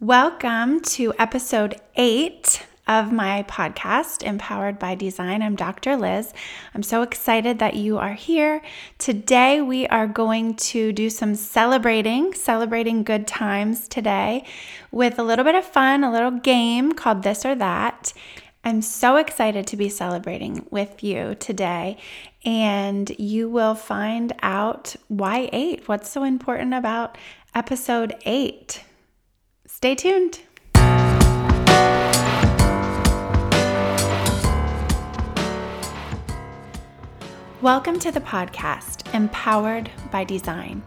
Welcome to episode eight of my podcast, Empowered by Design. I'm Dr. Lyz. I'm so excited that you are here. Today, we are going to do some celebrating, celebrating good times today with a little bit of fun, a little game called This or That. I'm so excited to be celebrating with you today, and you will find out why eight. What's so important about episode eight? Stay tuned. Welcome to the podcast, Empowered by Design.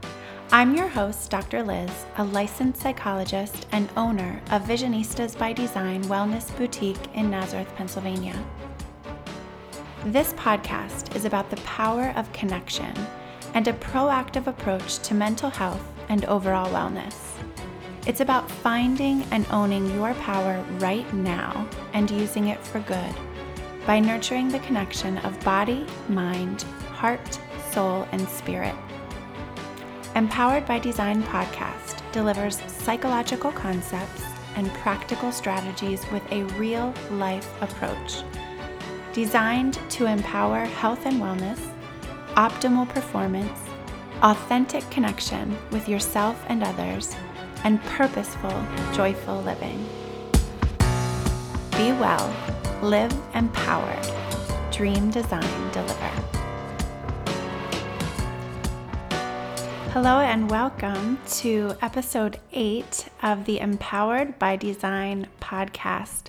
I'm your host, Dr. Lyz, a licensed psychologist and owner of Visionistas by Design Wellness Boutique in Nazareth, Pennsylvania. This podcast is about the power of connection and a proactive approach to mental health and overall wellness. It's about finding and owning your power right now and using it for good by nurturing the connection of body, mind, heart, soul, and spirit. Empowered by Design podcast delivers psychological concepts and practical strategies with a real life approach. Designed to empower health and wellness, optimal performance, authentic connection with yourself and others and purposeful, joyful living. Be well, live empowered, dream, design, deliver. Hello, and welcome to episode eight of the Empowered by Design podcast.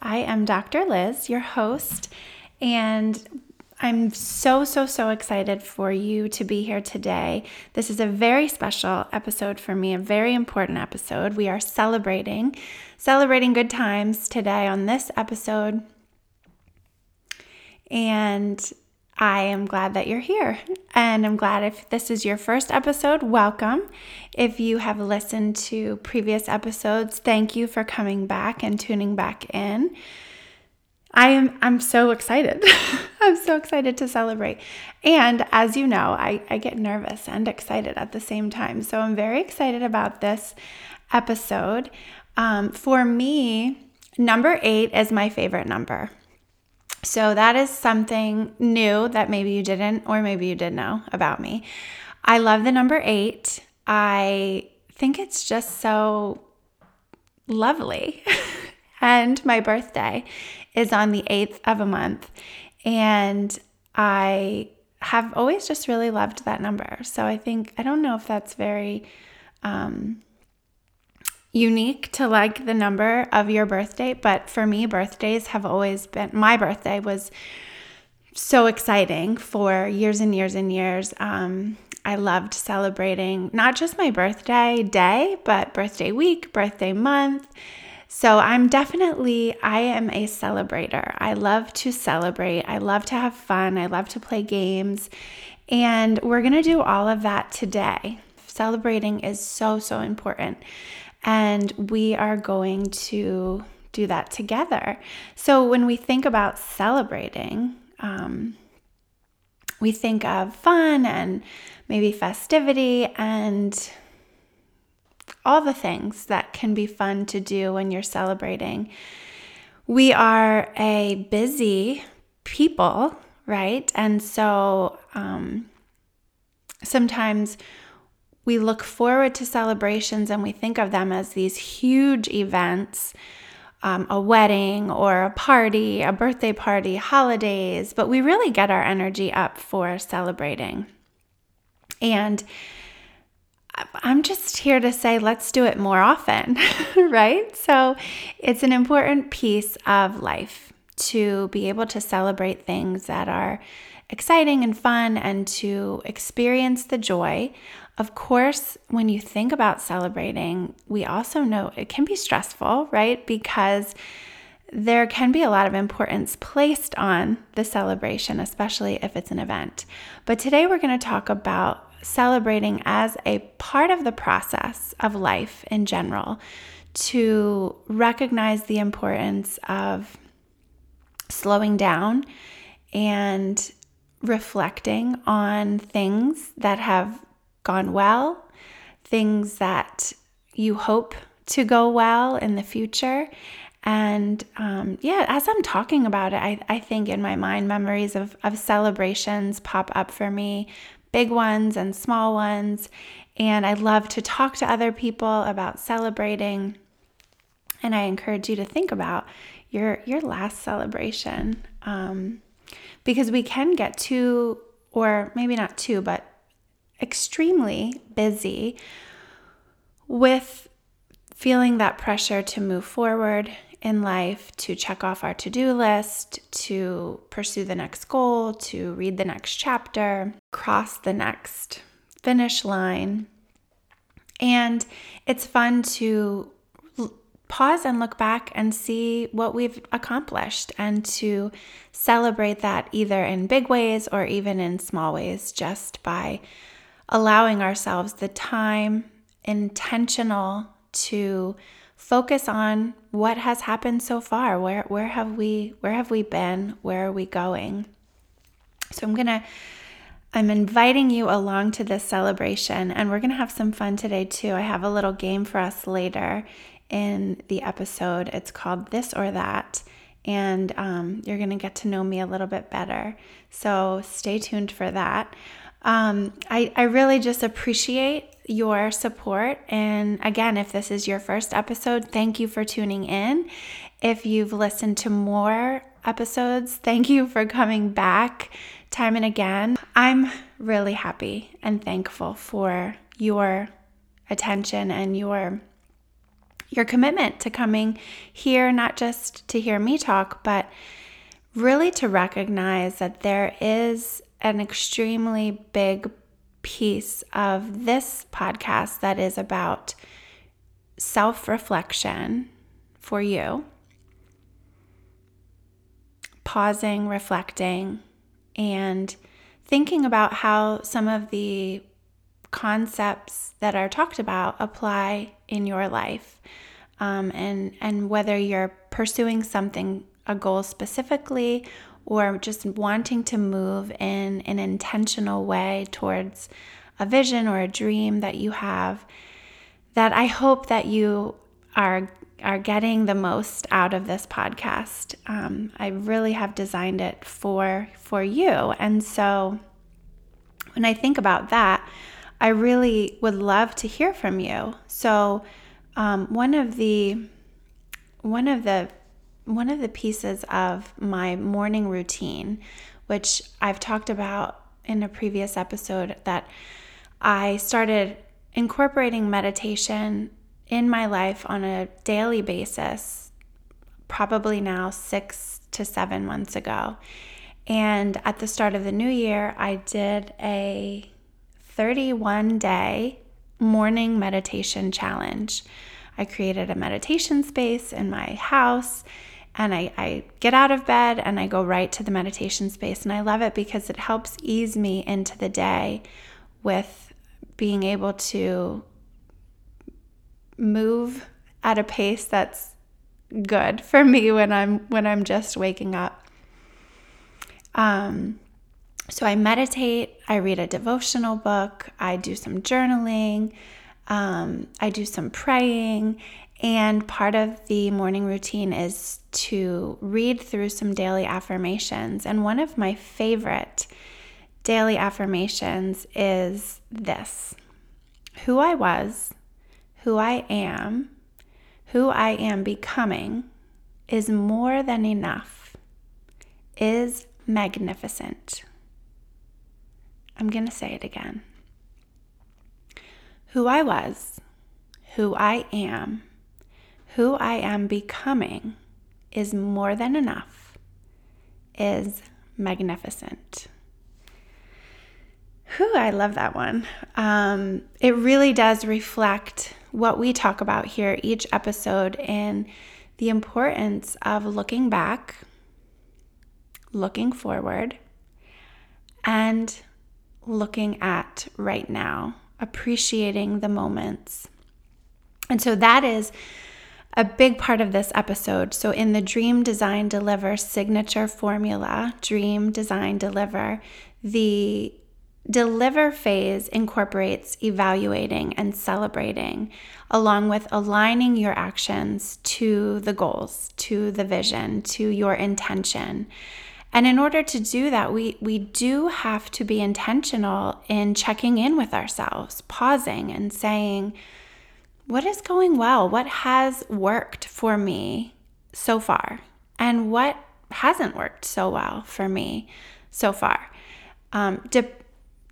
I am Dr. Lyz, your host, and I'm so, so, so excited for you to be here today. This is a very special episode for me, a very important episode. We are celebrating, celebrating good times today on this episode. And I am glad that you're here. And I'm glad if this is your first episode, welcome. If you have listened to previous episodes, thank you for coming back and tuning back in. I am I'm so excited. I'm so excited to celebrate. And as you know, I, I get nervous and excited at the same time. So I'm very excited about this episode. Um, for me, number eight is my favorite number. So that is something new that maybe you didn't, or maybe you did know about me. I love the number eight. I think it's just so lovely. and my birthday is on the 8th of a month. And I have always just really loved that number. So I think, I don't know if that's very um, unique to like the number of your birthday, but for me, birthdays have always been, my birthday was so exciting for years and years and years. Um, I loved celebrating not just my birthday day, but birthday week, birthday month. So I'm definitely, I am a celebrator. I love to celebrate. I love to have fun. I love to play games. And we're going to do all of that today. Celebrating is so, so important. And we are going to do that together. So when we think about celebrating, um, we think of fun and maybe festivity and all the things that can be fun to do when you're celebrating. We are a busy people, right? And so um, sometimes we look forward to celebrations and we think of them as these huge events. Um, a wedding or a party, a birthday party, holidays, but we really get our energy up for celebrating. And I'm just here to say, let's do it more often, right? So it's an important piece of life to be able to celebrate things that are exciting and fun and to experience the joy. Of course, when you think about celebrating, we also know it can be stressful, right? Because there can be a lot of importance placed on the celebration, especially if it's an event. But today we're going to talk about celebrating as a part of the process of life in general to recognize the importance of slowing down and reflecting on things that have gone well, things that you hope to go well in the future. And um, yeah, as I'm talking about it, I, I think in my mind, memories of, of celebrations pop up for me, big ones and small ones. And I love to talk to other people about celebrating. And I encourage you to think about your, your last celebration um, because we can get too, or maybe not too, but extremely busy with feeling that pressure to move forward in life, to check off our to do list, to pursue the next goal, to read the next chapter, cross the next finish line. And it's fun to pause and look back and see what we've accomplished and to celebrate that either in big ways or even in small ways just by allowing ourselves the time intentional to focus on what has happened so far. Where where have we where have we been? Where are we going? So i'm going to i'm inviting you along to this celebration and we're going to have some fun today too. I have a little game for us later in the episode. It's called this or that and um, you're going to get to know me a little bit better. So stay tuned for that um, I, I really just appreciate your support. And again, if this is your first episode, thank you for tuning in. If you've listened to more episodes, thank you for coming back time and again. I'm really happy and thankful for your attention and your your commitment to coming here not just to hear me talk, but really to recognize that there is an extremely big piece of this podcast that is about self reflection for you, pausing, reflecting, and thinking about how some of the concepts that are talked about apply in your life um, and and whether you're pursuing something a goal specifically or just wanting to move in an intentional way towards a vision or a dream that you have that I hope that you are are getting the most out of this podcast. Um, I really have designed it for for you, and so when I think about that, I really would love to hear from you. So um, one of the one of the one of the pieces of my morning routine, which I've talked about in a previous episode, that I started incorporating meditation in my life on a daily basis, probably now six to seven months ago. And at the start of the new year, I did a 31 day morning meditation challenge. I created a meditation space in my house and I, I get out of bed and I go right to the meditation space. And I love it because it helps ease me into the day with being able to move at a pace that's good for me when I'm when I'm just waking up. Um, so I meditate, I read a devotional book, I do some journaling, um, I do some praying, and part of the morning routine is to read through some daily affirmations. And one of my favorite daily affirmations is this Who I was, who I am, who I am becoming is more than enough, is magnificent. I'm going to say it again. Who I was, who I am, who I am becoming is more than enough, is magnificent. Whew, I love that one. Um, it really does reflect what we talk about here each episode and the importance of looking back, looking forward, and looking at right now, appreciating the moments. And so that is a big part of this episode. So, in the Dream Design Deliver signature formula, Dream Design Deliver, the Deliver phase incorporates evaluating and celebrating, along with aligning your actions to the goals, to the vision, to your intention. And in order to do that, we, we do have to be intentional in checking in with ourselves, pausing and saying, What is going well? What has worked for me so far? And what hasn't worked so well for me so far? Um, de-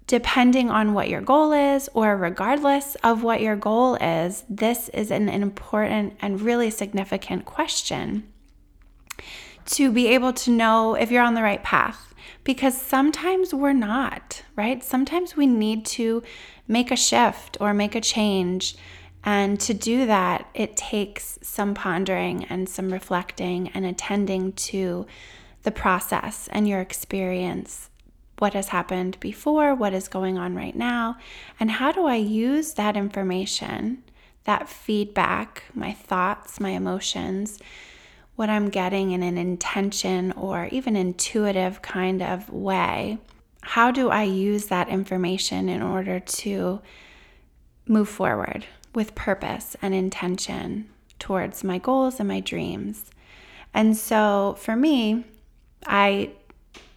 depending on what your goal is, or regardless of what your goal is, this is an, an important and really significant question to be able to know if you're on the right path. Because sometimes we're not, right? Sometimes we need to make a shift or make a change. And to do that, it takes some pondering and some reflecting and attending to the process and your experience what has happened before, what is going on right now, and how do I use that information, that feedback, my thoughts, my emotions, what I'm getting in an intention or even intuitive kind of way. How do I use that information in order to move forward with purpose and intention towards my goals and my dreams? And so for me, I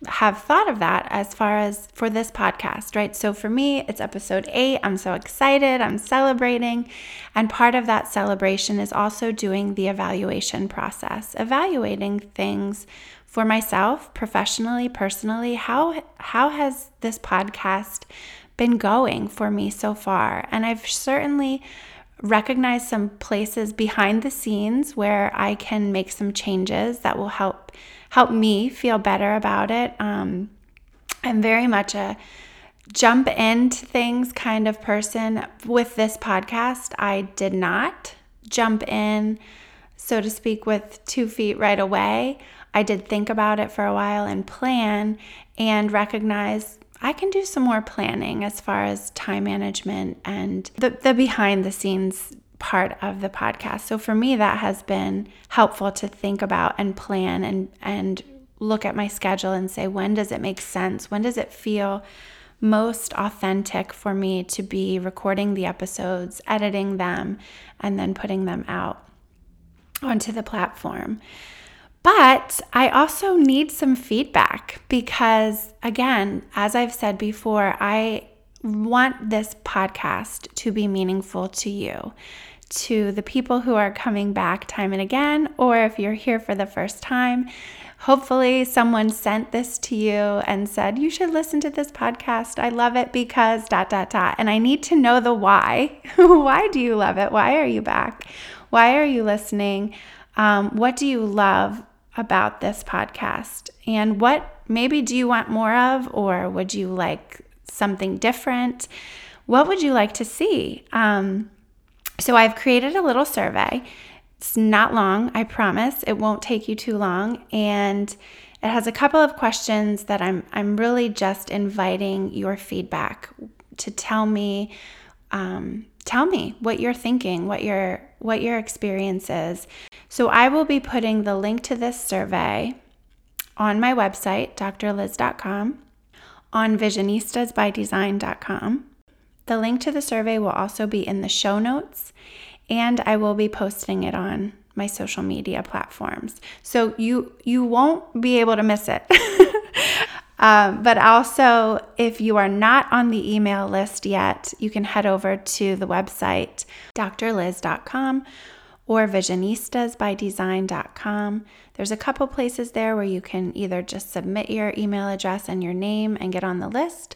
have thought of that as far as for this podcast, right? So for me, it's episode eight. I'm so excited. I'm celebrating. And part of that celebration is also doing the evaluation process, evaluating things for myself, professionally, personally. How, how has this podcast been going for me so far? And I've certainly recognized some places behind the scenes where I can make some changes that will help help me feel better about it. Um, I'm very much a jump into things kind of person. With this podcast, I did not jump in, so to speak, with two feet right away. I did think about it for a while and plan and recognize I can do some more planning as far as time management and the, the behind the scenes part of the podcast. So for me that has been helpful to think about and plan and and look at my schedule and say when does it make sense? When does it feel most authentic for me to be recording the episodes, editing them and then putting them out onto the platform. But I also need some feedback because, again, as I've said before, I want this podcast to be meaningful to you, to the people who are coming back time and again, or if you're here for the first time. Hopefully, someone sent this to you and said, You should listen to this podcast. I love it because dot, dot, dot. And I need to know the why. why do you love it? Why are you back? Why are you listening? Um, what do you love about this podcast? And what maybe do you want more of, or would you like something different? What would you like to see? Um, so I've created a little survey. It's not long, I promise. It won't take you too long. And it has a couple of questions that I'm I'm really just inviting your feedback to tell me um, tell me what you're thinking, what your what your experience is. So I will be putting the link to this survey on my website, drlyz.com on visionistasbydesign.com. The link to the survey will also be in the show notes, and I will be posting it on my social media platforms. So you you won't be able to miss it. um, but also, if you are not on the email list yet, you can head over to the website drlyz.com or visionistasbydesign.com. There's a couple places there where you can either just submit your email address and your name and get on the list.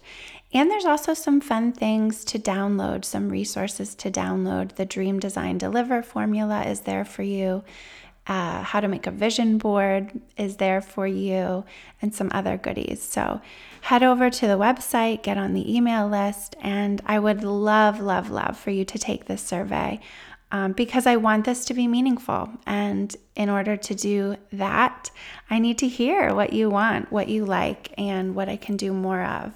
And there's also some fun things to download, some resources to download. The Dream Design Deliver formula is there for you. Uh, how to make a vision board is there for you, and some other goodies. So head over to the website, get on the email list, and I would love, love, love for you to take this survey um, because I want this to be meaningful. And in order to do that, I need to hear what you want, what you like, and what I can do more of.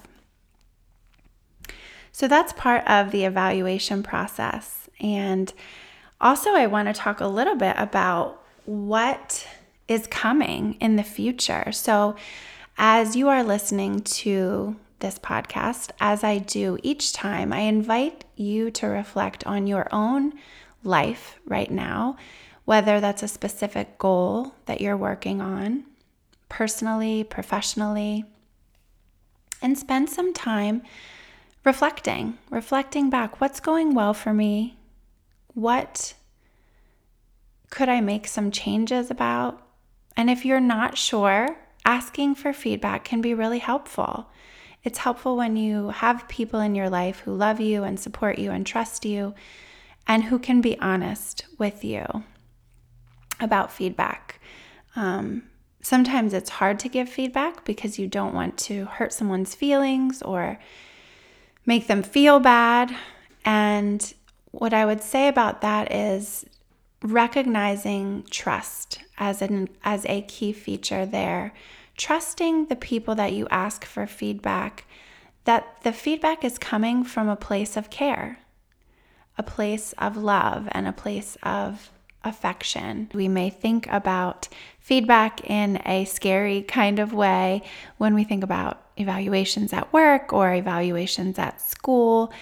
So that's part of the evaluation process. And also, I want to talk a little bit about what is coming in the future. So, as you are listening to this podcast, as I do each time, I invite you to reflect on your own life right now, whether that's a specific goal that you're working on, personally, professionally, and spend some time reflecting, reflecting back what's going well for me? What could I make some changes about? And if you're not sure, asking for feedback can be really helpful. It's helpful when you have people in your life who love you and support you and trust you and who can be honest with you about feedback. Um, sometimes it's hard to give feedback because you don't want to hurt someone's feelings or make them feel bad. And what I would say about that is recognizing trust as an as a key feature there trusting the people that you ask for feedback that the feedback is coming from a place of care a place of love and a place of affection. We may think about feedback in a scary kind of way when we think about evaluations at work or evaluations at school.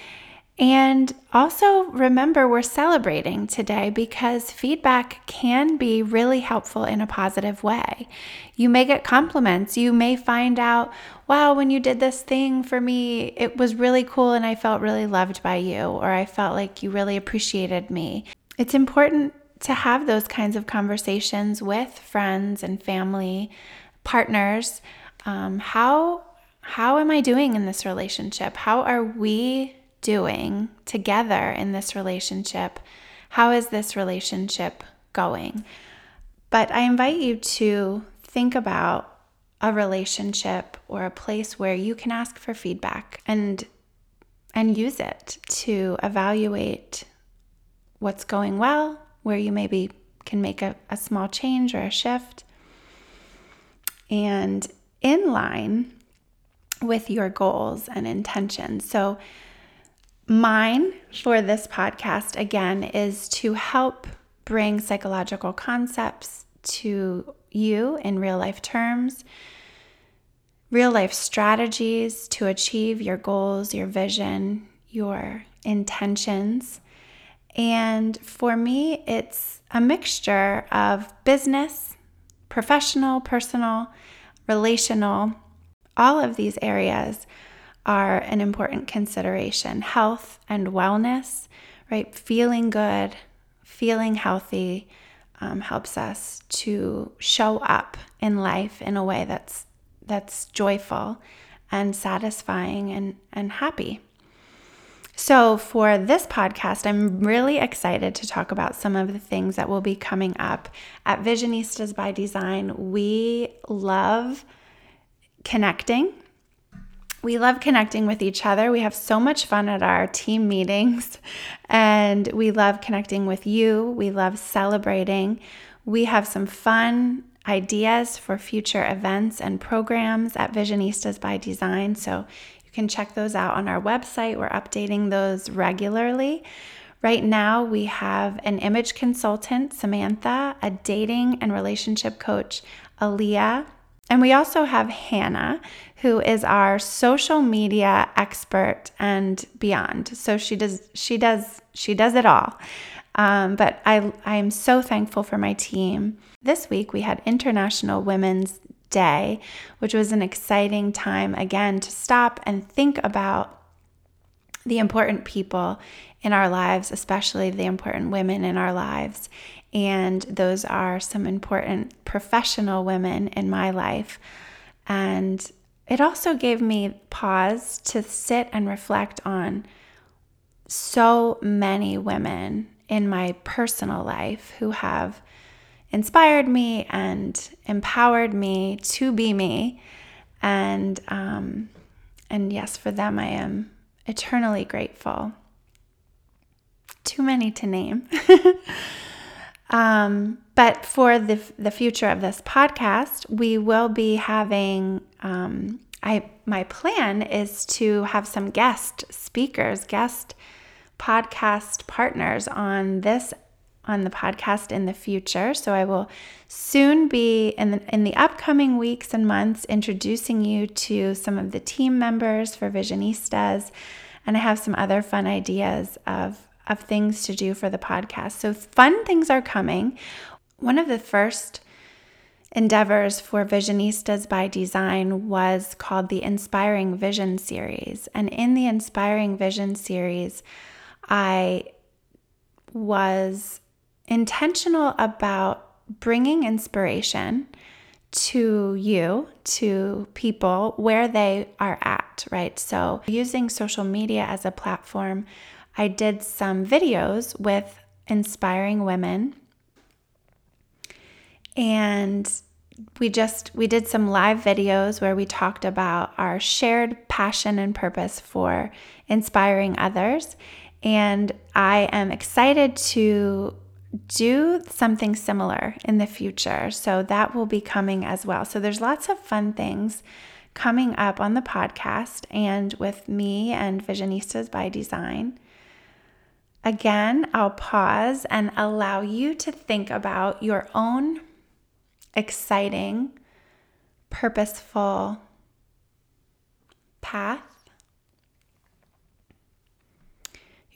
And also remember, we're celebrating today because feedback can be really helpful in a positive way. You may get compliments. You may find out, wow, when you did this thing for me, it was really cool and I felt really loved by you, or I felt like you really appreciated me. It's important to have those kinds of conversations with friends and family, partners. Um, how how am I doing in this relationship? How are we doing together in this relationship? How is this relationship going? But I invite you to think about a relationship or a place where you can ask for feedback and and use it to evaluate what's going well, where you maybe can make a, a small change or a shift. And in line with your goals and intentions. So Mine for this podcast, again, is to help bring psychological concepts to you in real life terms, real life strategies to achieve your goals, your vision, your intentions. And for me, it's a mixture of business, professional, personal, relational, all of these areas are an important consideration. Health and wellness, right? Feeling good, feeling healthy um, helps us to show up in life in a way that's that's joyful and satisfying and, and happy. So, for this podcast, I'm really excited to talk about some of the things that will be coming up at Visionistas by Design. We love connecting we love connecting with each other. We have so much fun at our team meetings, and we love connecting with you. We love celebrating. We have some fun ideas for future events and programs at Visionistas by Design. So you can check those out on our website. We're updating those regularly. Right now, we have an image consultant, Samantha, a dating and relationship coach, Aaliyah, and we also have Hannah, who is our social media expert and beyond. So she does she does she does it all. Um, but I I am so thankful for my team. This week we had International Women's Day, which was an exciting time again to stop and think about the important people in our lives, especially the important women in our lives, and those are some important professional women in my life. And it also gave me pause to sit and reflect on so many women in my personal life who have inspired me and empowered me to be me. And um, and yes, for them I am eternally grateful. Too many to name. Um, but for the, the future of this podcast, we will be having, um, I, my plan is to have some guest speakers, guest podcast partners on this on the podcast in the future. So I will soon be in the, in the upcoming weeks and months introducing you to some of the team members for Visionistas. And I have some other fun ideas of, of things to do for the podcast. So fun things are coming. One of the first endeavors for Visionistas by Design was called the Inspiring Vision series. And in the Inspiring Vision series, I was intentional about bringing inspiration to you, to people where they are at, right? So, using social media as a platform, I did some videos with inspiring women. And we just we did some live videos where we talked about our shared passion and purpose for inspiring others and I am excited to do something similar in the future. So that will be coming as well. So there's lots of fun things coming up on the podcast and with me and Visionistas by Design. Again, I'll pause and allow you to think about your own exciting, purposeful path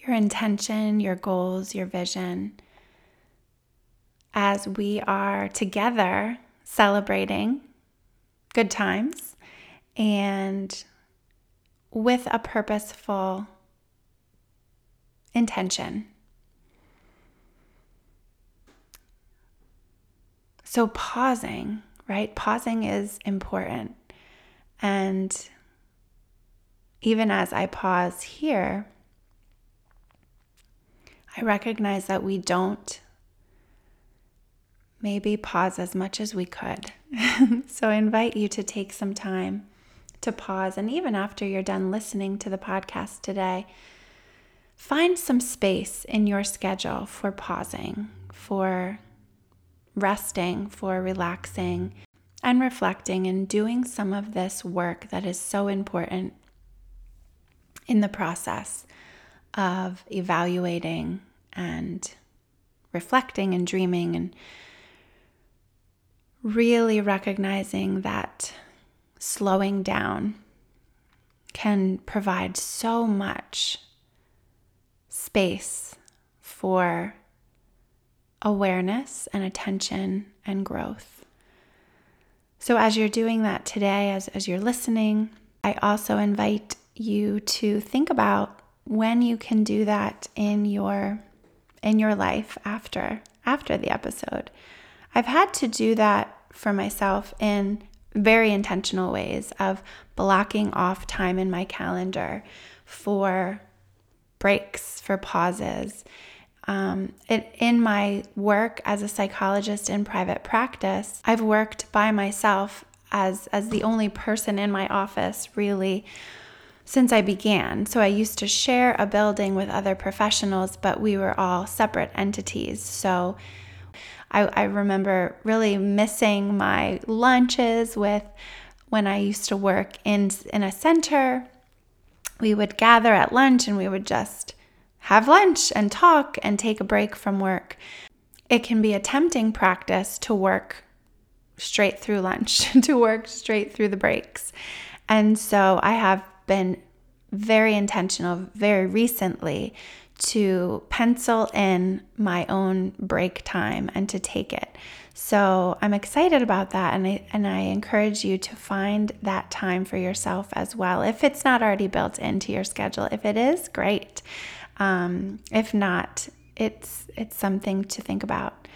your intention, your goals, your vision as we are together celebrating good times and with a purposeful intention. So, pausing, right? Pausing is important. And even as I pause here, I recognize that we don't maybe pause as much as we could. so I invite you to take some time to pause. And even after you're done listening to the podcast today, find some space in your schedule for pausing, for resting, for relaxing, and reflecting and doing some of this work that is so important in the process of evaluating and reflecting and dreaming and really recognizing that slowing down can provide so much space for awareness and attention and growth. So, as you're doing that today, as, as you're listening, I also invite you to think about when you can do that in your in your life after after the episode. I've had to do that for myself in very intentional ways of blocking off time in my calendar for breaks, for pauses. Um, it, in my work as a psychologist in private practice, I've worked by myself as as the only person in my office really since I began. So I used to share a building with other professionals, but we were all separate entities. So I, I remember really missing my lunches with when I used to work in, in a center. We would gather at lunch and we would just have lunch and talk and take a break from work. It can be a tempting practice to work straight through lunch, to work straight through the breaks. And so I have been very intentional very recently to pencil in my own break time and to take it. So I'm excited about that and I and I encourage you to find that time for yourself as well. If it's not already built into your schedule, if it is, great. Um, if not, it's it's something to think about.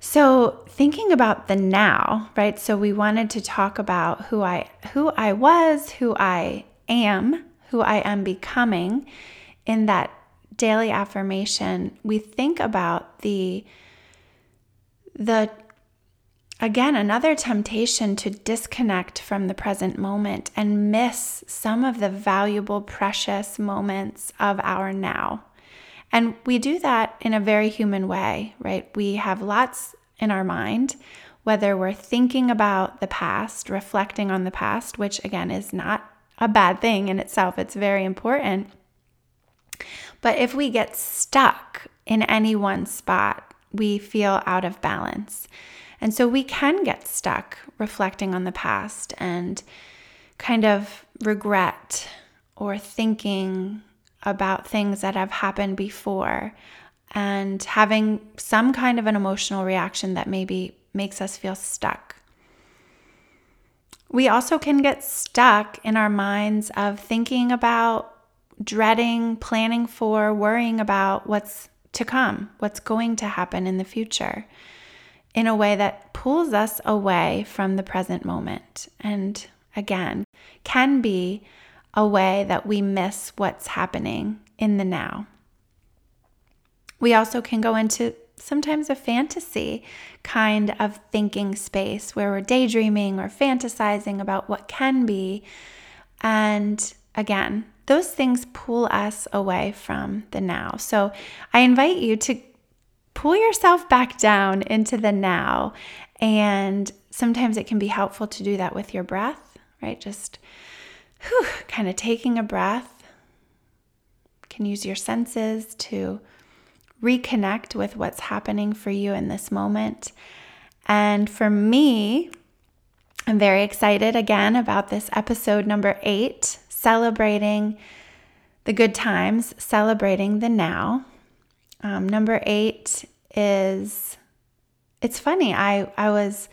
So, thinking about the now, right? So we wanted to talk about who I who I was, who I am, who I am becoming in that daily affirmation, we think about the the again another temptation to disconnect from the present moment and miss some of the valuable precious moments of our now. And we do that in a very human way, right? We have lots in our mind whether we're thinking about the past, reflecting on the past, which again is not a bad thing in itself, it's very important. But if we get stuck in any one spot, we feel out of balance. And so we can get stuck reflecting on the past and kind of regret or thinking about things that have happened before and having some kind of an emotional reaction that maybe makes us feel stuck. We also can get stuck in our minds of thinking about, dreading, planning for, worrying about what's to come, what's going to happen in the future, in a way that pulls us away from the present moment. And again, can be a way that we miss what's happening in the now. We also can go into sometimes a fantasy kind of thinking space where we're daydreaming or fantasizing about what can be. And again, those things pull us away from the now. So I invite you to pull yourself back down into the now. And sometimes it can be helpful to do that with your breath, right? Just whew, kind of taking a breath. You can use your senses to reconnect with what's happening for you in this moment. And for me, I'm very excited again about this episode number eight, celebrating the good times, celebrating the now. Um, number eight is, it's funny, I, I was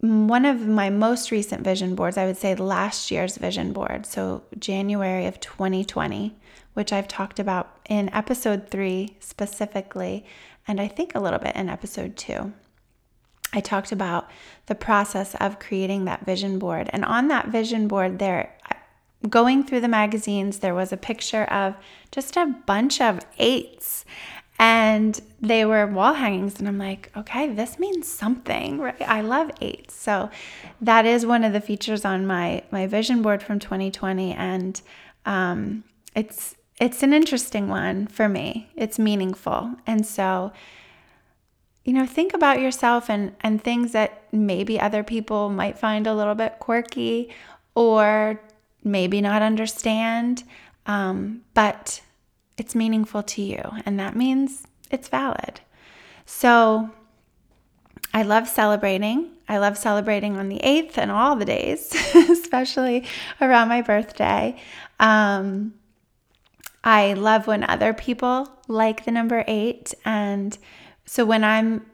one of my most recent vision boards, I would say last year's vision board, so January of 2020, which I've talked about in episode three specifically, and I think a little bit in episode two. I talked about the process of creating that vision board. And on that vision board, there, going through the magazines, there was a picture of just a bunch of eights and they were wall hangings and i'm like okay this means something. Right. I love eights so that is one of the features on my my vision board from 2020 and um, it's it's an interesting one for me. It's meaningful. And so you know think about yourself and and things that maybe other people might find a little bit quirky or maybe not understand um, but it's meaningful to you, and that means it's valid. So I love celebrating. I love celebrating on the 8th and all the days, especially around my birthday. Um, I love when other people like the number 8 and so when I'm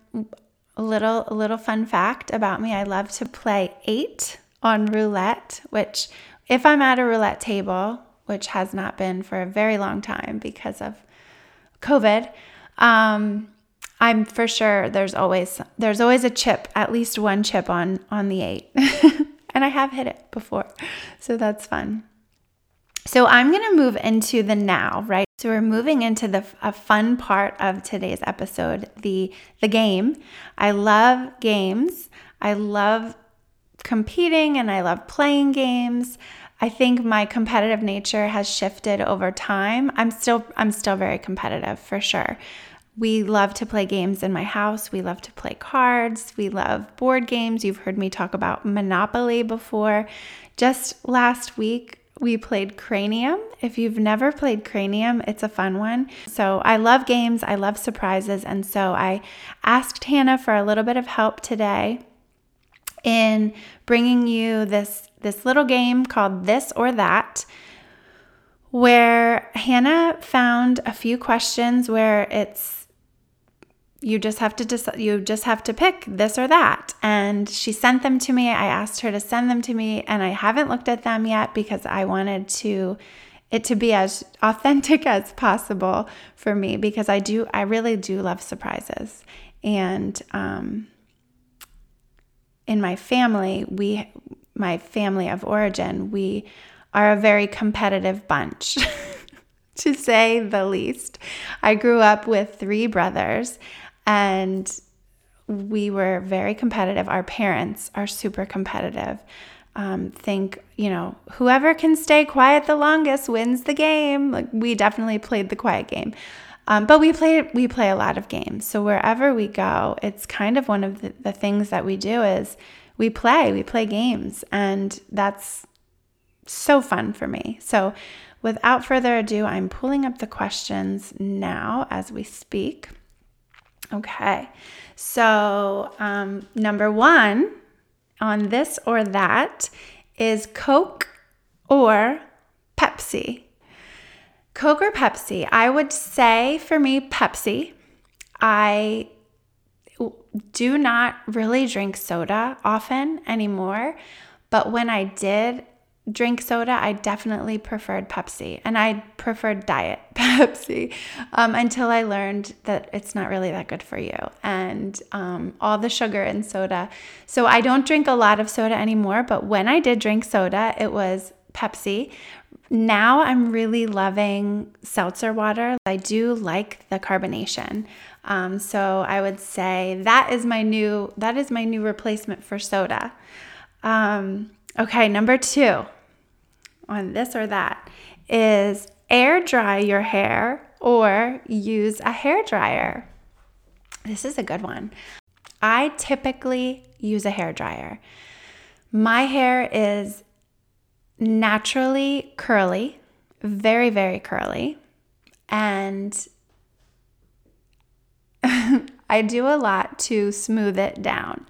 a little a little fun fact about me, I love to play 8 on roulette, which if I'm at a roulette table, which has not been for a very long time because of COVID. Um, I'm for sure there's always there's always a chip, at least one chip on on the eight, and I have hit it before, so that's fun. So I'm gonna move into the now, right? So we're moving into the a fun part of today's episode, the the game. I love games. I love competing and I love playing games. I think my competitive nature has shifted over time. I'm still I'm still very competitive for sure. We love to play games in my house. We love to play cards. We love board games. You've heard me talk about Monopoly before. Just last week, we played Cranium. If you've never played Cranium, it's a fun one. So I love games, I love surprises. And so I asked Hannah for a little bit of help today in bringing you this this little game called This or That, where Hannah found a few questions where it's you just have to decide, you just have to pick this or that. And she sent them to me. I asked her to send them to me and i haven't looked at them yet because i wanted to it to be as authentic as possible for me because i do i really do love surprises. And um, in my family we my family of origin, we are a very competitive bunch, to say the least. I grew up with three brothers and we were very competitive. Our parents are super competitive. Um, think, you know, whoever can stay quiet the longest wins the game. Like we definitely played the quiet game. Um, but we play we play a lot of games. So wherever we go, it's kind of one of the, the things that we do is we play, we play games, and that's so fun for me. So without further ado, I'm pulling up the questions now as we speak. Okay, so um, number one on this or that is Coke or Pepsi. Coke or Pepsi? I would say for me, Pepsi. I do not really drink soda often anymore, but when I did drink soda, I definitely preferred Pepsi and I preferred diet Pepsi um, until I learned that it's not really that good for you and um, all the sugar in soda. So I don't drink a lot of soda anymore, but when I did drink soda, it was Pepsi. Now I'm really loving seltzer water. I do like the carbonation. Um, so I would say that is my new that is my new replacement for soda. Um, okay, number two on this or that is air dry your hair or use a hair dryer. This is a good one. I typically use a hair dryer. My hair is naturally curly, very, very curly. And I do a lot to smooth it down.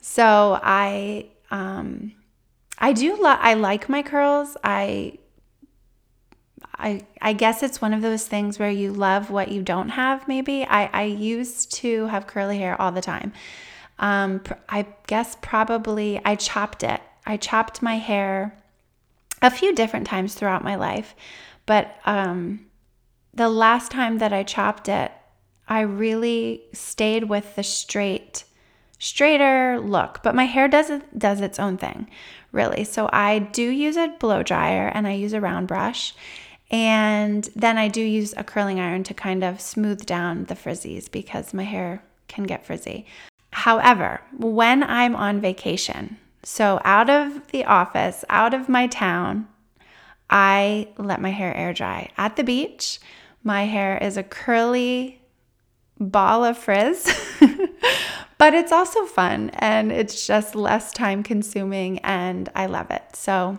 So I, um, I do. Lo- I like my curls. I, I, I guess it's one of those things where you love what you don't have. Maybe I, I used to have curly hair all the time. Um, I guess probably I chopped it. I chopped my hair a few different times throughout my life, but um, the last time that I chopped it, I really stayed with the straight, straighter look. But my hair does does its own thing, really. So I do use a blow dryer and I use a round brush. And then I do use a curling iron to kind of smooth down the frizzies because my hair can get frizzy. However, when I'm on vacation, so out of the office, out of my town, I let my hair air dry. At the beach, my hair is a curly ball of frizz, but it's also fun and it's just less time consuming and I love it. So,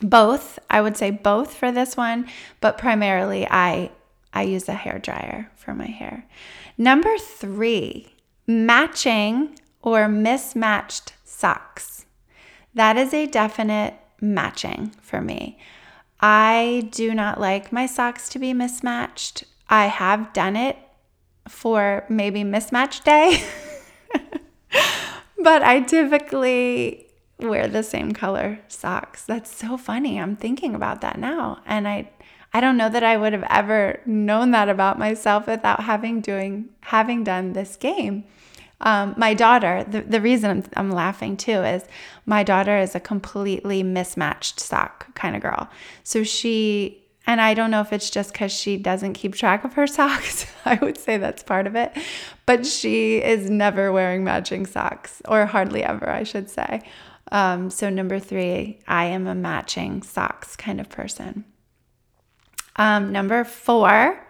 both, I would say both for this one, but primarily I I use a hair dryer for my hair. Number 3, matching or mismatched socks. That is a definite matching for me. I do not like my socks to be mismatched. I have done it for maybe mismatch day, but I typically wear the same color socks. That's so funny. I'm thinking about that now. And I I don't know that I would have ever known that about myself without having doing having done this game. Um, my daughter, the, the reason I'm, I'm laughing too is my daughter is a completely mismatched sock kind of girl. So she, and I don't know if it's just because she doesn't keep track of her socks. I would say that's part of it. But she is never wearing matching socks, or hardly ever, I should say. Um, so, number three, I am a matching socks kind of person. Um, number four,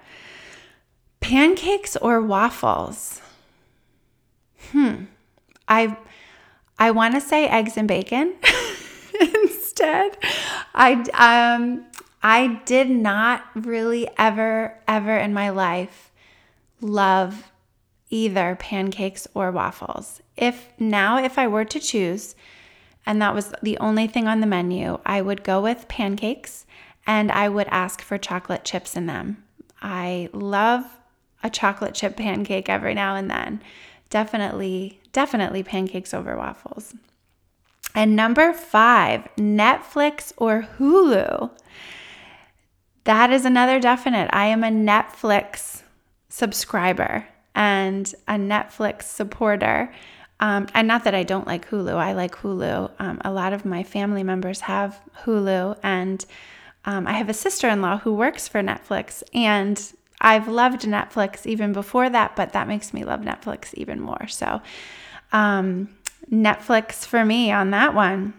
pancakes or waffles. Hmm. I I want to say eggs and bacon instead. I um I did not really ever ever in my life love either pancakes or waffles. If now if I were to choose and that was the only thing on the menu, I would go with pancakes and I would ask for chocolate chips in them. I love a chocolate chip pancake every now and then definitely, definitely pancakes over waffles. And number five, Netflix or Hulu. That is another definite. I am a Netflix subscriber and a Netflix supporter. Um, and not that I don't like Hulu, I like Hulu. Um, a lot of my family members have Hulu, and um, I have a sister in law who works for Netflix, and I've loved Netflix even before that, but that makes me love Netflix even more. So, um, Netflix for me on that one.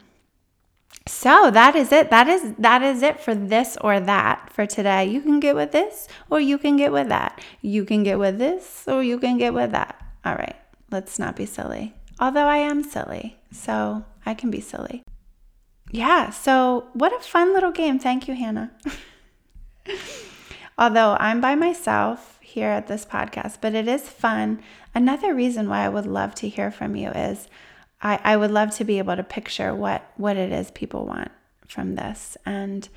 So that is it. That is that is it for this or that for today. You can get with this or you can get with that. You can get with this or you can get with that. All right. Let's not be silly. Although I am silly. So, I can be silly. yeah, so what a fun little game. Thank you, Hannah. Although I'm by myself here at this podcast, but it is fun. Another reason why I would love to hear from you is I, I would love to be able to picture what, what it is people want from this. And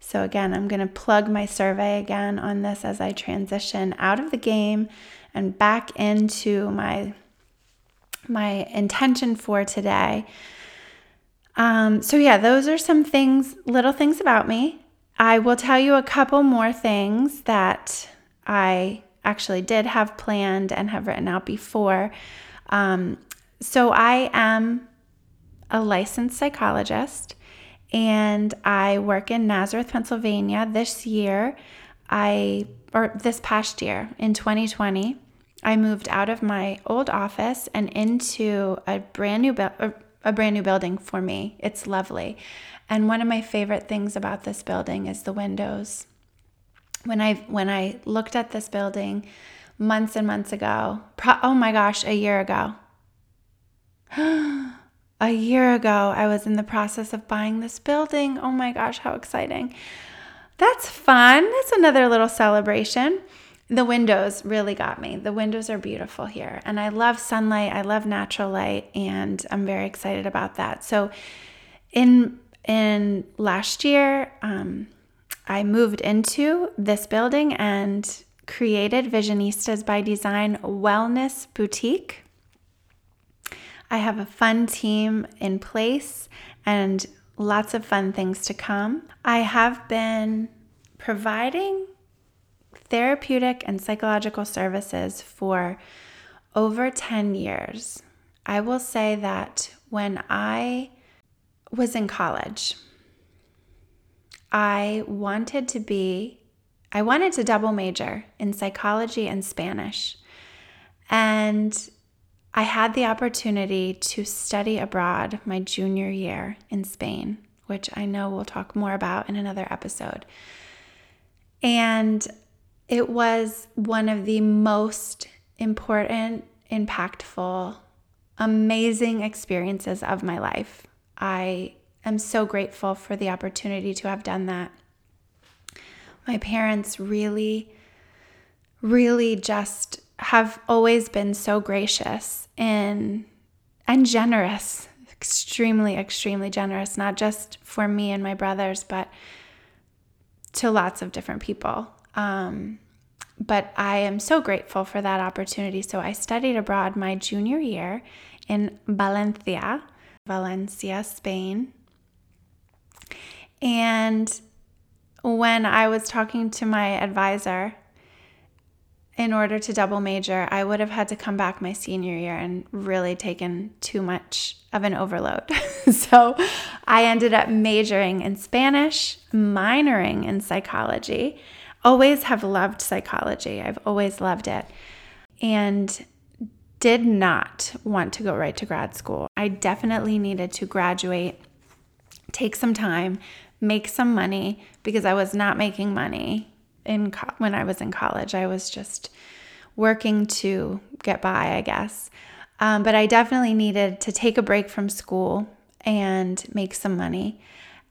so, again, I'm going to plug my survey again on this as I transition out of the game and back into my my intention for today. Um, so yeah, those are some things, little things about me. I will tell you a couple more things that I actually did have planned and have written out before. Um, so, I am a licensed psychologist and I work in Nazareth, Pennsylvania. This year, I, or this past year in 2020, I moved out of my old office and into a brand new bu- a brand new building for me. It's lovely. And one of my favorite things about this building is the windows. When I when I looked at this building months and months ago, pro- oh my gosh, a year ago. a year ago, I was in the process of buying this building. Oh my gosh, how exciting. That's fun. That's another little celebration the windows really got me. The windows are beautiful here, and I love sunlight. I love natural light, and I'm very excited about that. So, in in last year, um, I moved into this building and created Visionistas by Design Wellness Boutique. I have a fun team in place and lots of fun things to come. I have been providing therapeutic and psychological services for over 10 years. I will say that when I was in college, I wanted to be, I wanted to double major in psychology and Spanish. And I had the opportunity to study abroad my junior year in Spain, which I know we'll talk more about in another episode. And it was one of the most important, impactful, amazing experiences of my life. I am so grateful for the opportunity to have done that. My parents really, really just have always been so gracious in and generous, extremely, extremely generous, not just for me and my brothers, but to lots of different people. Um, but I am so grateful for that opportunity. So I studied abroad my junior year in Valencia, Valencia, Spain. And when I was talking to my advisor, in order to double major, I would have had to come back my senior year and really taken too much of an overload. so I ended up majoring in Spanish, minoring in psychology, always have loved psychology. I've always loved it. And did not want to go right to grad school. I definitely needed to graduate, take some time, make some money because I was not making money in co- when I was in college. I was just working to get by, I guess. Um, but I definitely needed to take a break from school and make some money.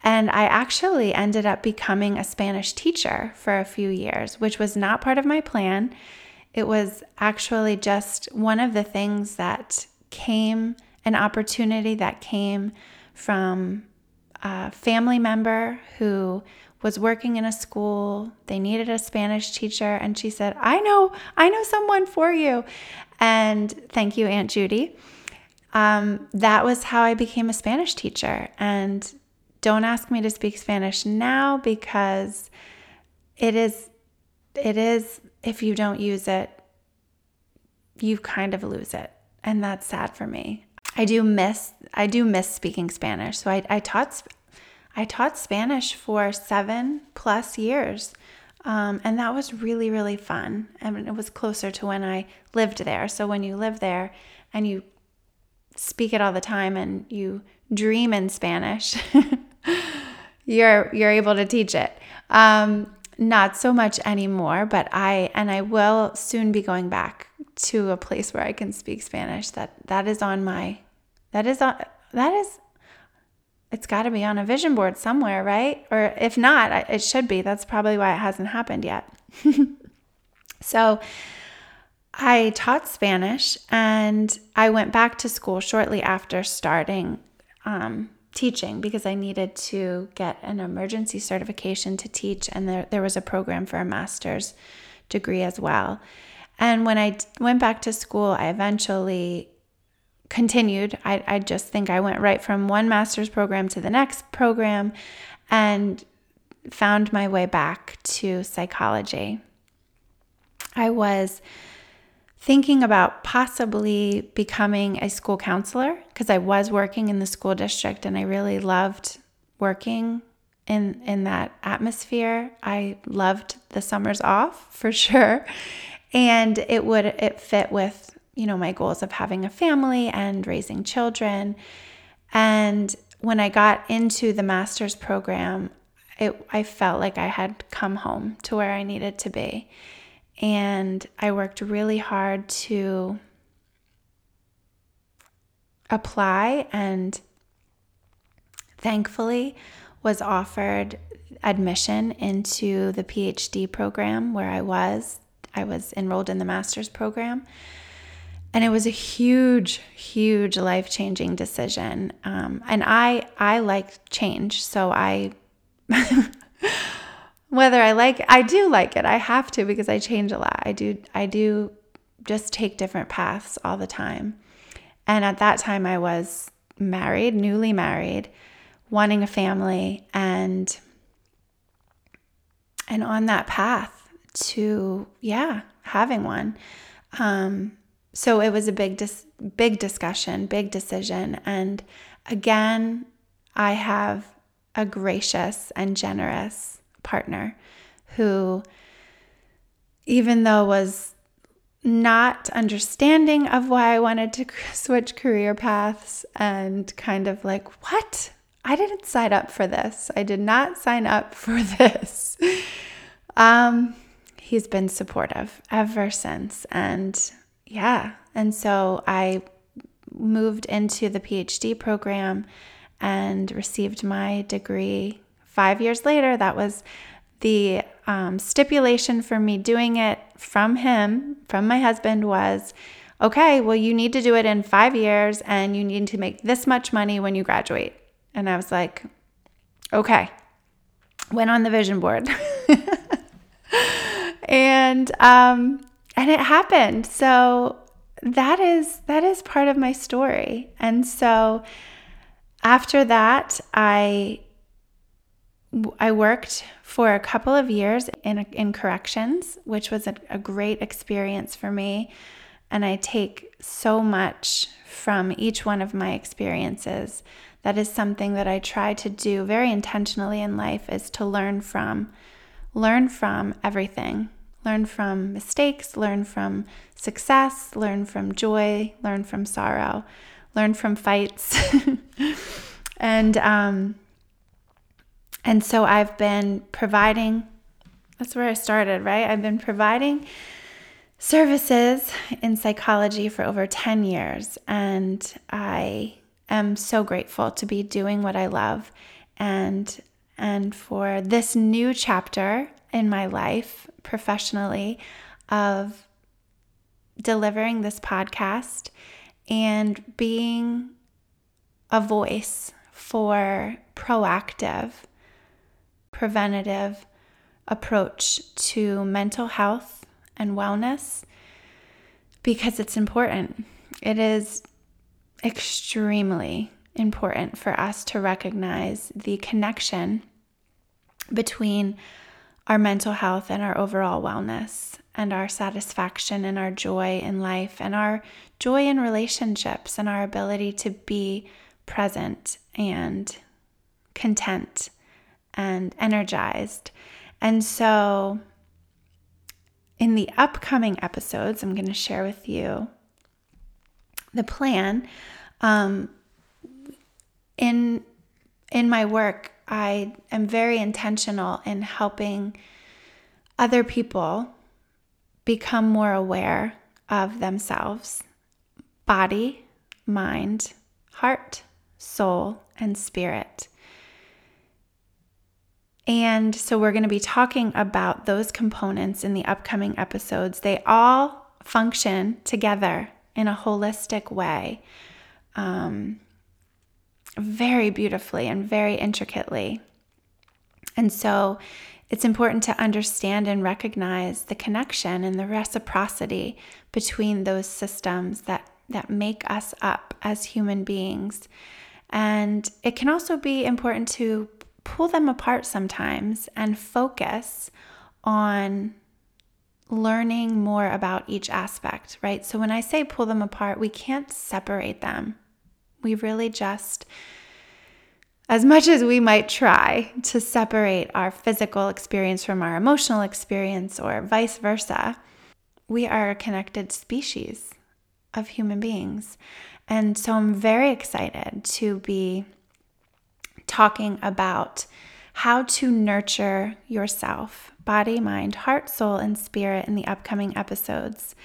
And I actually ended up becoming a Spanish teacher for a few years, which was not part of my plan. It was actually just one of the things that came, an opportunity that came from a family member who was working in a school. They needed a Spanish teacher. And she said, I know, I know someone for you. And thank you, Aunt Judy. Um, that was how I became a Spanish teacher. And don't ask me to speak Spanish now because it is it is if you don't use it you kind of lose it and that's sad for me. I do miss I do miss speaking Spanish. So I, I taught I taught Spanish for seven plus years. Um, and that was really, really fun. And it was closer to when I lived there. So when you live there and you speak it all the time and you dream in Spanish, you're you're able to teach it. Um, not so much anymore, but I and I will soon be going back to a place where I can speak Spanish. That that is on my that is on that is it's got to be on a vision board somewhere, right? Or if not, it should be. That's probably why it hasn't happened yet. so I taught Spanish and I went back to school shortly after starting um, teaching because I needed to get an emergency certification to teach, and there, there was a program for a master's degree as well. And when I went back to school, I eventually continued. I, I just think I went right from one master's program to the next program and found my way back to psychology. I was thinking about possibly becoming a school counselor because I was working in the school district and I really loved working in in that atmosphere. I loved the summers off for sure. And it would it fit with, you know, my goals of having a family and raising children. And when I got into the master's program, it I felt like I had come home to where I needed to be. And I worked really hard to apply and thankfully was offered admission into the PhD program where I was. I was enrolled in the master's program. And it was a huge, huge life changing decision. Um, and I, I like change. So I, whether I like I do like it. I have to because I change a lot. I do I do just take different paths all the time. And at that time I was married, newly married, wanting a family and and on that path to yeah, having one. Um so it was a big dis- big discussion, big decision and again I have a gracious and generous partner who, even though was not understanding of why I wanted to switch career paths and kind of like, what? I didn't sign up for this. I did not sign up for this. um, he's been supportive ever since. And yeah, and so I moved into the PhD program and received my degree five years later, that was the um, stipulation for me doing it from him, from my husband, was okay, well, you need to do it in five years and you need to make this much money when you graduate. And I was like, okay. Went on the vision board. and um, and it happened. So that is that is part of my story. And so after that, I I worked for a couple of years in, in corrections, which was a, a great experience for me. And I take so much from each one of my experiences. That is something that I try to do very intentionally in life is to learn from learn from everything. Learn from mistakes, learn from success, learn from joy, learn from sorrow, learn from fights. and um, and so I've been providing, that's where I started, right? I've been providing services in psychology for over 10 years. And I am so grateful to be doing what I love and and for this new chapter in my life professionally of delivering this podcast and being a voice for proactive preventative approach to mental health and wellness because it's important. It is extremely important for us to recognize the connection between our mental health and our overall wellness and our satisfaction and our joy in life and our joy in relationships and our ability to be present and content and energized. And so, in the upcoming episodes, I'm going to share with you the plan. Um, in in my work, I am very intentional in helping other people become more aware of themselves, body, mind, heart, soul, and spirit. And so we're going to be talking about those components in the upcoming episodes. They all function together in a holistic way, um, very beautifully and very intricately. And so it's important to understand and recognize the connection and the reciprocity between those systems that, that make us up as human beings. And it can also be important to pull them apart sometimes and focus on learning more about each aspect, right? So when I say pull them apart, we can't separate them. We really just, as much as we might try to separate our physical experience from our emotional experience or vice versa, we are a connected species of human beings. And so I'm very excited to be talking about how to nurture yourself body, mind, heart, soul, and spirit in the upcoming episodes.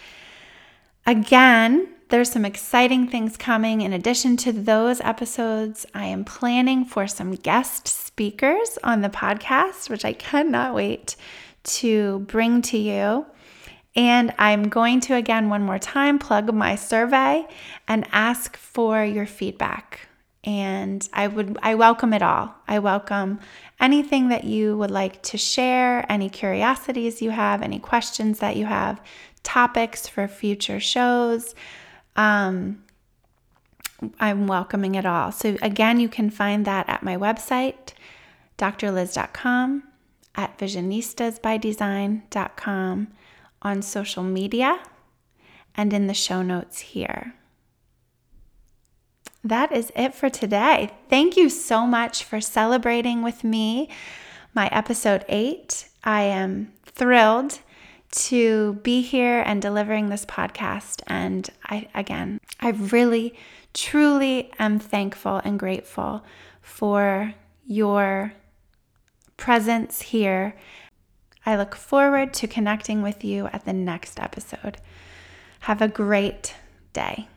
Again, there's some exciting things coming. In addition to those episodes, I am planning for some guest speakers on the podcast, which I cannot wait to bring to you. And I'm going to, again, one more time, plug my survey and ask for your feedback and I would I welcome it all. I welcome anything that you would like to share, any curiosities you have, any questions that you have, topics for future shows. Um, I'm welcoming it all. So again, you can find that at my website, drlyz.com, at visionistasbydesign.com, on social media, and in the show notes here that is it for today. Thank you so much for celebrating with me my episode eight. I am thrilled to be here and delivering this podcast. And I, again, I really, truly am thankful and grateful for your presence here. I look forward to connecting with you at the next episode. Have a great day.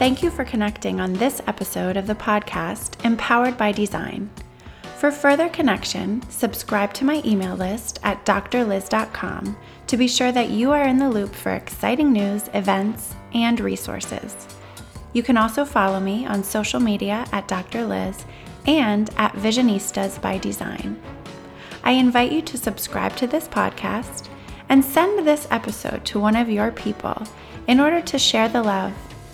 Thank you for connecting on this episode of the podcast Empowered by Design. For further connection, subscribe to my email list at drlyz.com to be sure that you are in the loop for exciting news, events, and resources. You can also follow me on social media at Dr. Lyz and at Visionistas by Design. I invite you to subscribe to this podcast and send this episode to one of your people in order to share the love